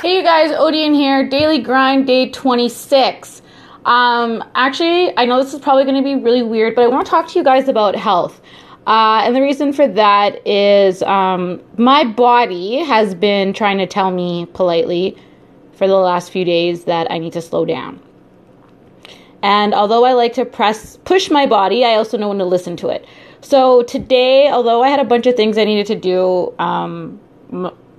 Hey you guys, Odian here, daily grind day 26. Um, actually, I know this is probably going to be really weird, but I want to talk to you guys about health. Uh, and the reason for that is um, my body has been trying to tell me politely for the last few days that I need to slow down. And although I like to press push my body, I also know when to listen to it. So today, although I had a bunch of things I needed to do, um,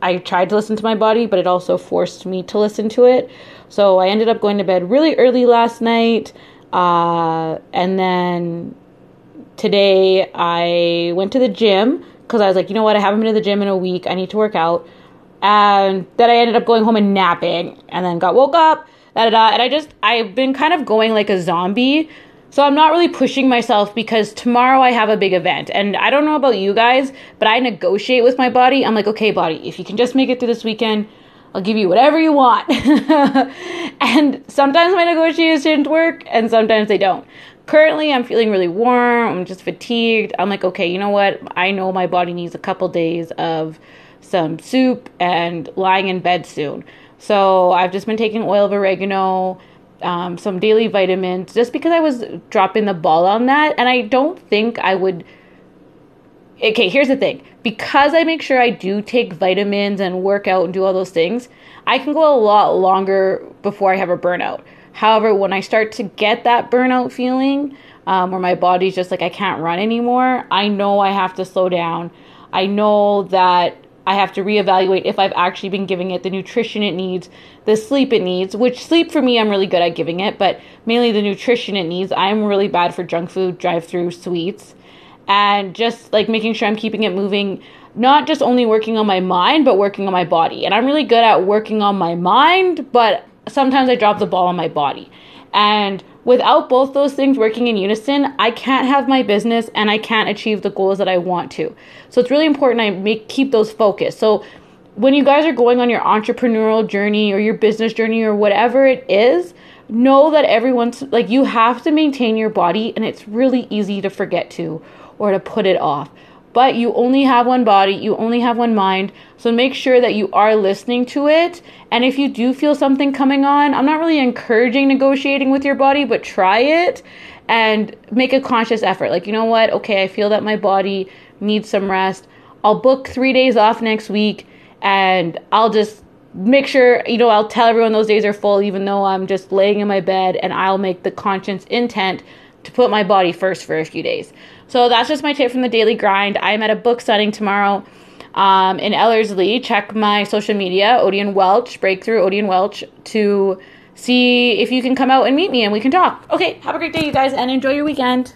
I tried to listen to my body, but it also forced me to listen to it. So I ended up going to bed really early last night. Uh, and then today I went to the gym because I was like, you know what, I haven't been to the gym in a week. I need to work out. And then I ended up going home and napping and then got woke up. Da, da, da, and I just, I've been kind of going like a zombie. So I'm not really pushing myself because tomorrow I have a big event. And I don't know about you guys, but I negotiate with my body. I'm like, okay, body, if you can just make it through this weekend, I'll give you whatever you want. and sometimes my negotiations work and sometimes they don't. Currently, I'm feeling really warm. I'm just fatigued. I'm like, okay, you know what? I know my body needs a couple days of some soup and lying in bed soon. So I've just been taking oil of oregano um, some daily vitamins just because I was dropping the ball on that. And I don't think I would. Okay, here's the thing because I make sure I do take vitamins and work out and do all those things, I can go a lot longer before I have a burnout. However, when I start to get that burnout feeling, um, where my body's just like, I can't run anymore, I know I have to slow down. I know that I have to reevaluate if I've actually been giving it the nutrition it needs, the sleep it needs, which sleep for me, I'm really good at giving it, but mainly the nutrition it needs. I'm really bad for junk food, drive through sweets, and just like making sure I'm keeping it moving, not just only working on my mind, but working on my body. And I'm really good at working on my mind, but sometimes I drop the ball on my body. And without both those things working in unison, I can't have my business and I can't achieve the goals that I want to. So it's really important I make keep those focused. So when you guys are going on your entrepreneurial journey or your business journey or whatever it is, know that everyone's like you have to maintain your body and it's really easy to forget to or to put it off. But you only have one body, you only have one mind. So make sure that you are listening to it. And if you do feel something coming on, I'm not really encouraging negotiating with your body, but try it and make a conscious effort. Like, you know what? Okay, I feel that my body needs some rest. I'll book three days off next week and I'll just make sure, you know, I'll tell everyone those days are full, even though I'm just laying in my bed, and I'll make the conscious intent to put my body first for a few days. So that's just my tip from the daily grind. I'm at a book signing tomorrow um, in Ellerslie. Check my social media, Odian Welch, Breakthrough Odian Welch, to see if you can come out and meet me and we can talk. Okay, have a great day, you guys, and enjoy your weekend.